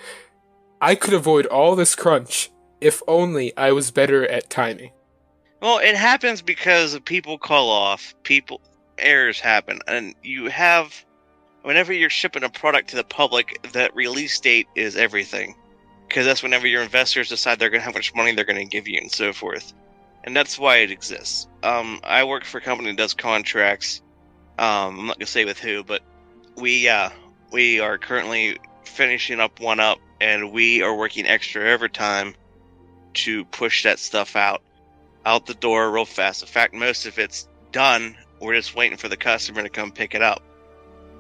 I could avoid all this crunch if only I was better at timing. Well, it happens because people call off. People errors happen, and you have whenever you're shipping a product to the public, that release date is everything. Because that's whenever your investors decide they're going to how much money they're going to give you and so forth. And that's why it exists. Um, I work for a company that does contracts. Um, I'm not to say with who, but we uh, we are currently finishing up one up, and we are working extra overtime to push that stuff out out the door real fast. In fact, most of it's done. We're just waiting for the customer to come pick it up.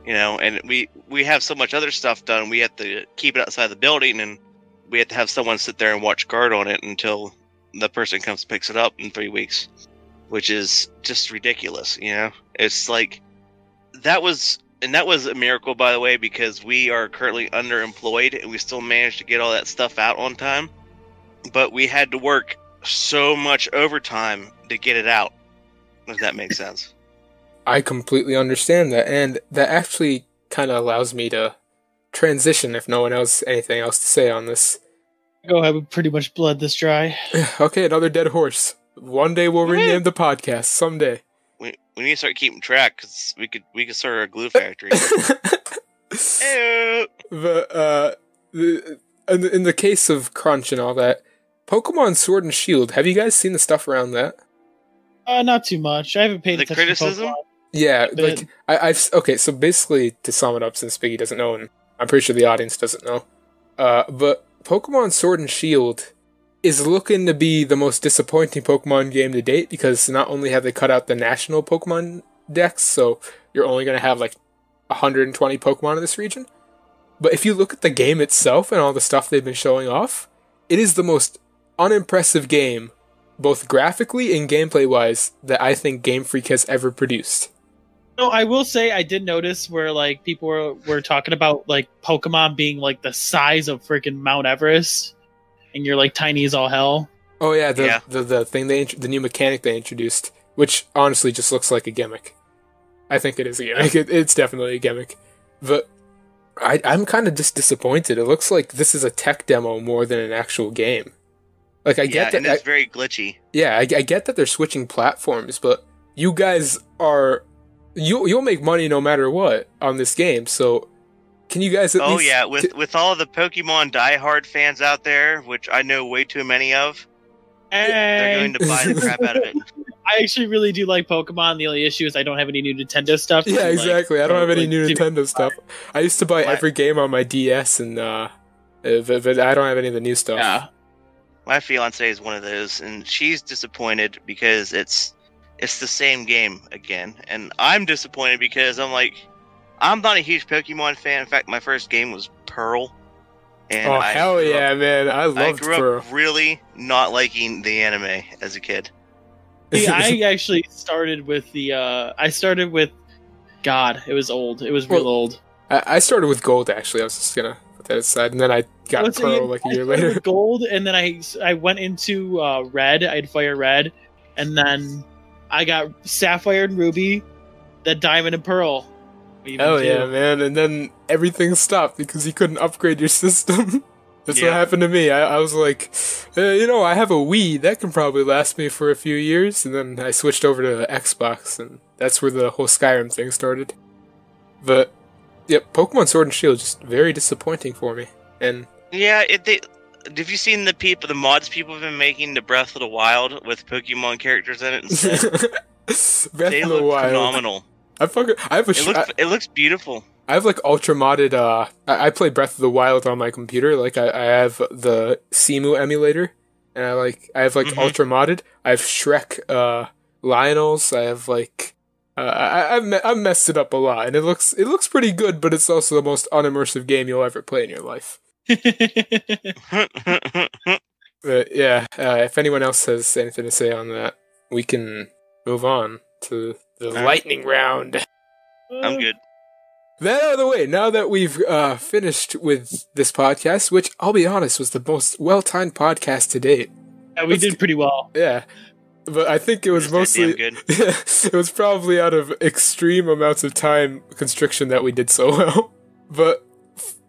You know, and we we have so much other stuff done. We have to keep it outside the building, and we have to have someone sit there and watch guard on it until the person comes picks it up in three weeks, which is just ridiculous. You know, it's like that was. And that was a miracle, by the way, because we are currently underemployed and we still managed to get all that stuff out on time. But we had to work so much overtime to get it out. If that makes sense. I completely understand that, and that actually kind of allows me to transition if no one else anything else to say on this. Go ahead. We pretty much bled this dry. okay, another dead horse. One day we'll rename the podcast. Someday. We, we need to start keeping track because we could we could start a glue factory. Ew. but uh, the, in, the, in the case of Crunch and all that, Pokemon Sword and Shield. Have you guys seen the stuff around that? Uh, not too much. I haven't paid The attention criticism? to Yeah, like I, I've okay. So basically, to sum it up, since Biggie doesn't know, and I'm pretty sure the audience doesn't know, uh, but Pokemon Sword and Shield is looking to be the most disappointing Pokemon game to date because not only have they cut out the national Pokemon dex, so you're only going to have like 120 Pokemon in this region, but if you look at the game itself and all the stuff they've been showing off, it is the most unimpressive game, both graphically and gameplay wise, that I think Game Freak has ever produced. No, I will say I did notice where like people were were talking about like Pokemon being like the size of freaking Mount Everest, and you're like tiny as all hell. Oh yeah, the Yeah. the, the thing they int- the new mechanic they introduced, which honestly just looks like a gimmick. I think it is a gimmick. It, it's definitely a gimmick, but I I'm kind of just disappointed. It looks like this is a tech demo more than an actual game. Like I yeah, get and that. it's I, very glitchy. yeah, I, I get that they're switching platforms, but you guys are you you'll make money no matter what on this game. So can you guys? At Oh least yeah, with t- with all the Pokemon diehard fans out there, which I know way too many of, they're going to buy the crap out of it. I actually really do like Pokemon. The only issue is I don't have any new Nintendo stuff. Yeah, like, exactly. I don't have any new Nintendo stuff. I used to buy My- every game on my DS, and uh, uh, but, but I don't have any of the new stuff. Yeah, My fiance is one of those, and she's disappointed because it's it's the same game again, and I'm disappointed because I'm like, I'm not a huge Pokemon fan. In fact, my first game was Pearl, and oh I hell yeah, up- man! I I grew Pearl. up really not liking the anime as a kid. See, I actually started with the. uh I started with. God, it was old. It was real Well, old. I, I started with Gold actually. I was just gonna put that aside, and then I got Well, so Pearl you- like a I year started later. with gold, and then I I went into uh, red. I had fire red, and then I got sapphire and ruby, then diamond and pearl. Oh Hell yeah, man! And then everything stopped because you couldn't upgrade your system. That's what happened to me. I, I was like, eh, you know, I have a Wii that can probably last me for a few years, and then I switched over to the Xbox, and that's where the whole Skyrim thing started. But yep, Pokemon Sword and Shield just very disappointing for me. And Yeah, it, they, have you seen the people, the mods people have been making to Breath of the Wild with Pokemon characters in it instead? Breath they of the look Wild. phenomenal. I fucking I have a It sh- looks, it looks beautiful. I have like ultra modded. Uh, I, I play Breath of the Wild on my computer. Like I, I have the Cemu emulator, and I like I have like Mhm. ultra modded. I have Shrek, uh, Lynels. I have like uh, I, I've me- I've messed it up a lot, and it looks it looks pretty good. But it's also the most unimmersive game you'll ever play in your life. But yeah, uh, if anyone else has anything to say on that, we can move on to the Alright. lightning round. I'm good. That out of the way, now that we've uh, finished with this podcast, which I'll be honest was the most well timed podcast to date. Yeah, we did pretty well. Yeah. But I think it was mostly good. it was probably out of extreme amounts of time constriction that we did so well. But f-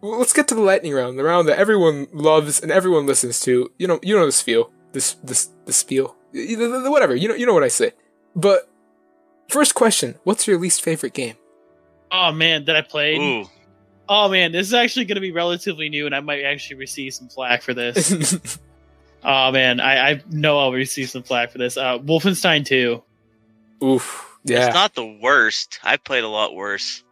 well, let's get to the lightning round, the round that everyone loves and everyone listens to. You know, you know this feel, this this this feel, whatever. You know, you know what I say. But first question: What's your least favorite game? Oh man, that I played. Ooh, Oh man, this is actually going to be relatively new, and I might actually receive some flack for this. oh man, I, I know I'll receive some flack for this. Uh, Wolfenstein 2. Oof. Yeah. it's not the worst. I played a lot worse.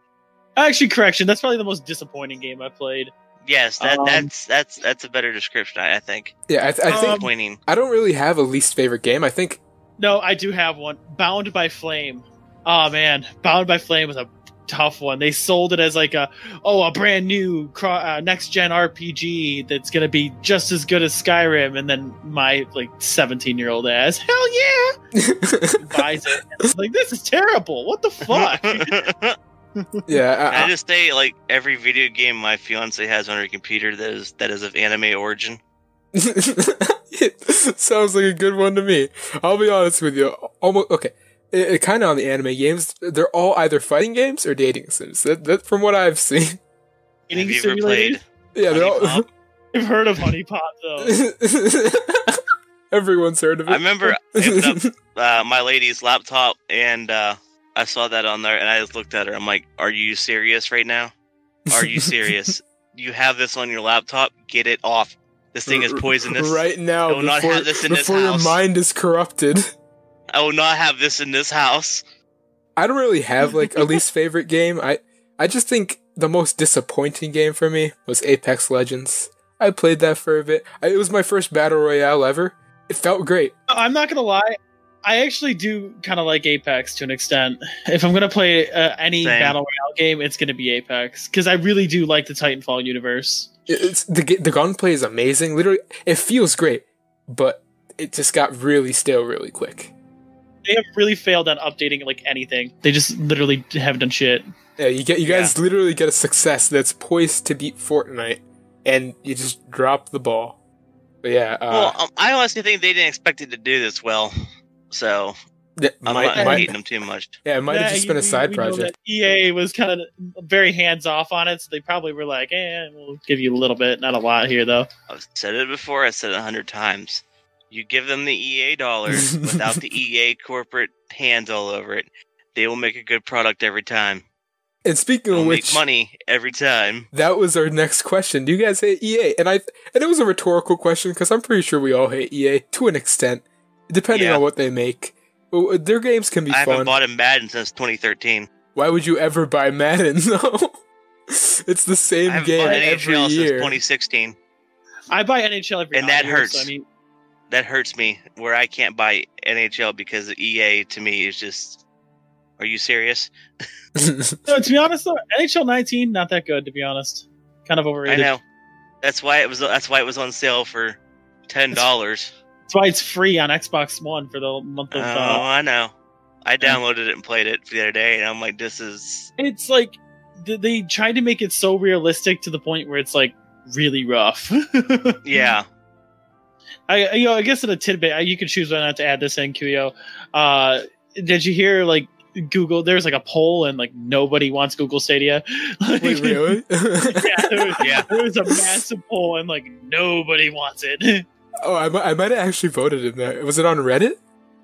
Actually, correction, that's probably the most disappointing game I played. Yes, that Um, that's that's that's a better description. I, I think. yeah. I, th- I think Um, Disappointing. I don't really have a least favorite game. I think No, I do have one. Bound by Flame. Oh man, Bound by Flame was a tough one. They sold it as like a oh a brand new cro- uh, next gen RPG that's gonna be just as good as Skyrim, and then my like seventeen year old ass hell yeah buys it. Like this is terrible. What the fuck? yeah. I I, just say like every video game my fiance has on her computer that is that is of anime origin. Sounds like a good one to me. I'll be honest with you. Almost okay. It, it kind of on the anime games. They're all either fighting games or dating sims. That, that from what I've seen. Eating Have you ever played? Yeah, they're all. Pop? I've heard of HuniePop though. Everyone's heard of it. I remember I up uh, my lady's laptop and uh, I saw that on there and I just looked at her. I'm like, "Are you serious right now? Are you serious? you have this on your laptop? Get it off. This thing is poisonous. Right now, I will not before, have this in this before your mind is corrupted. I will not have this in this house." I don't really have like a least favorite game. I I just think the most disappointing game for me was Apex Legends. I played that for a bit. I, it was my first battle royale ever. It felt great. I'm not gonna lie. I actually do kind of like Apex to an extent. If I'm gonna play uh, any Same. battle royale game, it's gonna be Apex because I really do like the Titanfall universe. It's the ga- the gunplay is amazing. Literally, it feels great, but it just got really stale really quick. They have really failed on updating like anything. They just literally haven't done shit. Yeah, you get you guys literally get a success that's poised to beat Fortnite, and you just drop the ball. But yeah, uh, well, um, I honestly think they didn't expect it to do this well, so yeah, I'm might- not might- hating them too much. yeah, it might have just been a side we project. that EA was kind of very hands off on it, so they probably were like, "Eh, we'll give you a little bit, not a lot here, though." I've said it before. I said it a hundred times. You give them the EA dollars without the EA corporate hands all over it, they will make a good product every time. And speaking They'll of make which, money every time. that was our next question. Do you guys hate EA? And I and it was a rhetorical question because I'm pretty sure we all hate EA to an extent, depending Yeah. on what they make. Their games can be I haven't fun. bought a Madden since 2013. Why would you ever buy Madden? though? it's the same haven't game bought every NHL since year. 2016. I buy NHL every year. And that year, hurts. So, I mean, That hurts me. Where I can't buy NHL because EA to me is just. Are you serious? no, to be honest though, NHL 19 not that good. To be honest, kind of overrated. I know. That's why it was. That's why it was on sale for ten dollars. That's why it's free on Xbox One for the month Oh, of. Uh, I know. I downloaded it and played it the other day, and I'm like, this is. it's like they tried to make it so realistic to the point where it's like really rough. Yeah. I you know I guess in a tidbit I- you can choose whether or not to add this in QEO. Uh, did you hear like Google? There's like a poll and like nobody wants Google Stadia. Like, Wait, really? yeah, there was, Yeah. there was a massive poll and like nobody wants it. Oh, I, I might have actually voted in that. Was it on Reddit?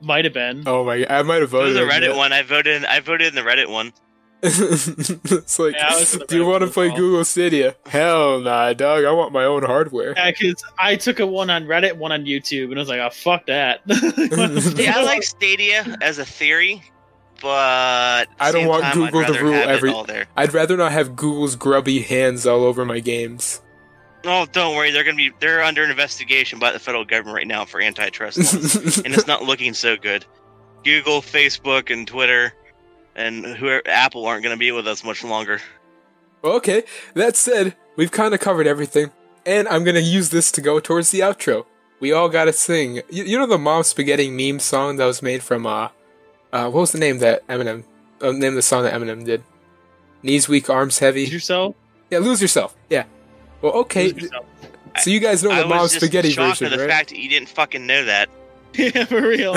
Might have been. Oh my! I might have It was voted. a in Reddit one. I voted. In, I voted in the Reddit one. it's like, Yeah, I was in the do you want to play. Google Stadia? Hell nah, dog. I want my own hardware. Yeah, because I took a one on Reddit, one on YouTube, and I was like, "Oh fuck that." See, I like Stadia as a theory, but I don't want time, Google to rule have it every- there. I'd rather not have Google's grubby hands all over my games. Oh, don't worry. They're gonna be. They're under investigation by the federal government right now for antitrust laws, and it's not looking so good. Google, Facebook, and Twitter, and whoever Apple aren't gonna be with us much longer. Okay, that said, we've kind of covered everything, and I'm gonna use this to go towards the outro. We all gotta sing. You, you know the Mom Spaghetti meme song that was made from, uh, uh, what was the name that Eminem, uh, name the song that Eminem did? Knees weak, arms heavy. Lose yourself. Yeah, lose yourself. Yeah. Well, okay, so you guys know I the Mom was just Spaghetti shocked version, at the fact that you didn't fucking know that. yeah, for real.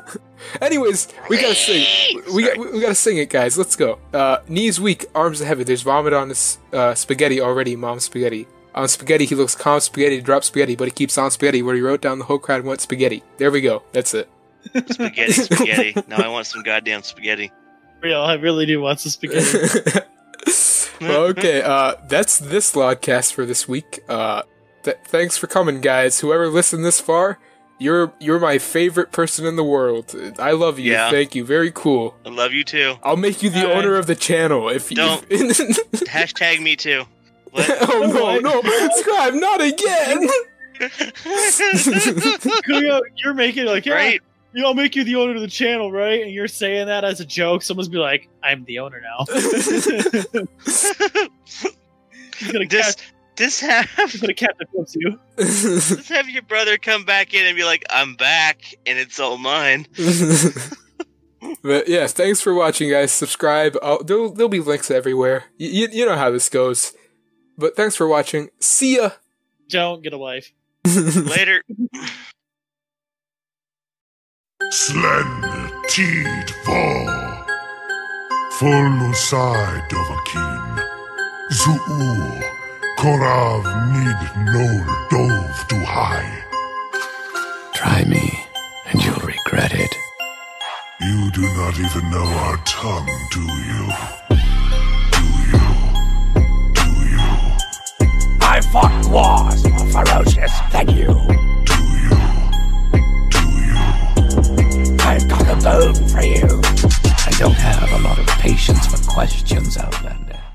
Anyways, we gotta sing. We got we gotta sing it, guys. Let's go. Uh, knees weak, arms heavy. There's vomit on his uh, spaghetti already. Mom spaghetti. On spaghetti, he looks calm. Spaghetti drop spaghetti, but he keeps on spaghetti. Where he wrote down the whole crowd wants spaghetti. There we go. That's it. Spaghetti, spaghetti. now I want some goddamn spaghetti. real. I really do want some spaghetti. well, okay, uh, that's this podcast for this week. Uh, th- thanks for coming, guys. Whoever listened this far, you're you're my favorite person in the world. I love you. Yeah. Thank you. Very cool. I love you too. I'll make you the Alright. owner of the channel if you. Don't. Hashtag me too. Oh no, no, subscribe not again. You're making like, yeah, right? You know, I'll make you the owner of the channel, right? And you're saying that as a joke. Someone's be like, I'm the owner now. He's gonna Just, catch, just have, he's gonna catch the flips you. just have your brother come back in and be like, "I'm back, and it's all mine." but yeah, thanks for watching, guys. Subscribe. I'll, there'll, there'll be links everywhere. Y- you, you know how this goes. But thanks for watching. See ya. Don't get a wife. Later. Slen tid for Full side of a king Zu'ul, Korav need no dove to high. Try me, and you'll regret it. You do not even know our tongue, do you? Do you? Do you? I fought wars more ferocious than you. for you. I don't have a lot of patience for questions, Outlander.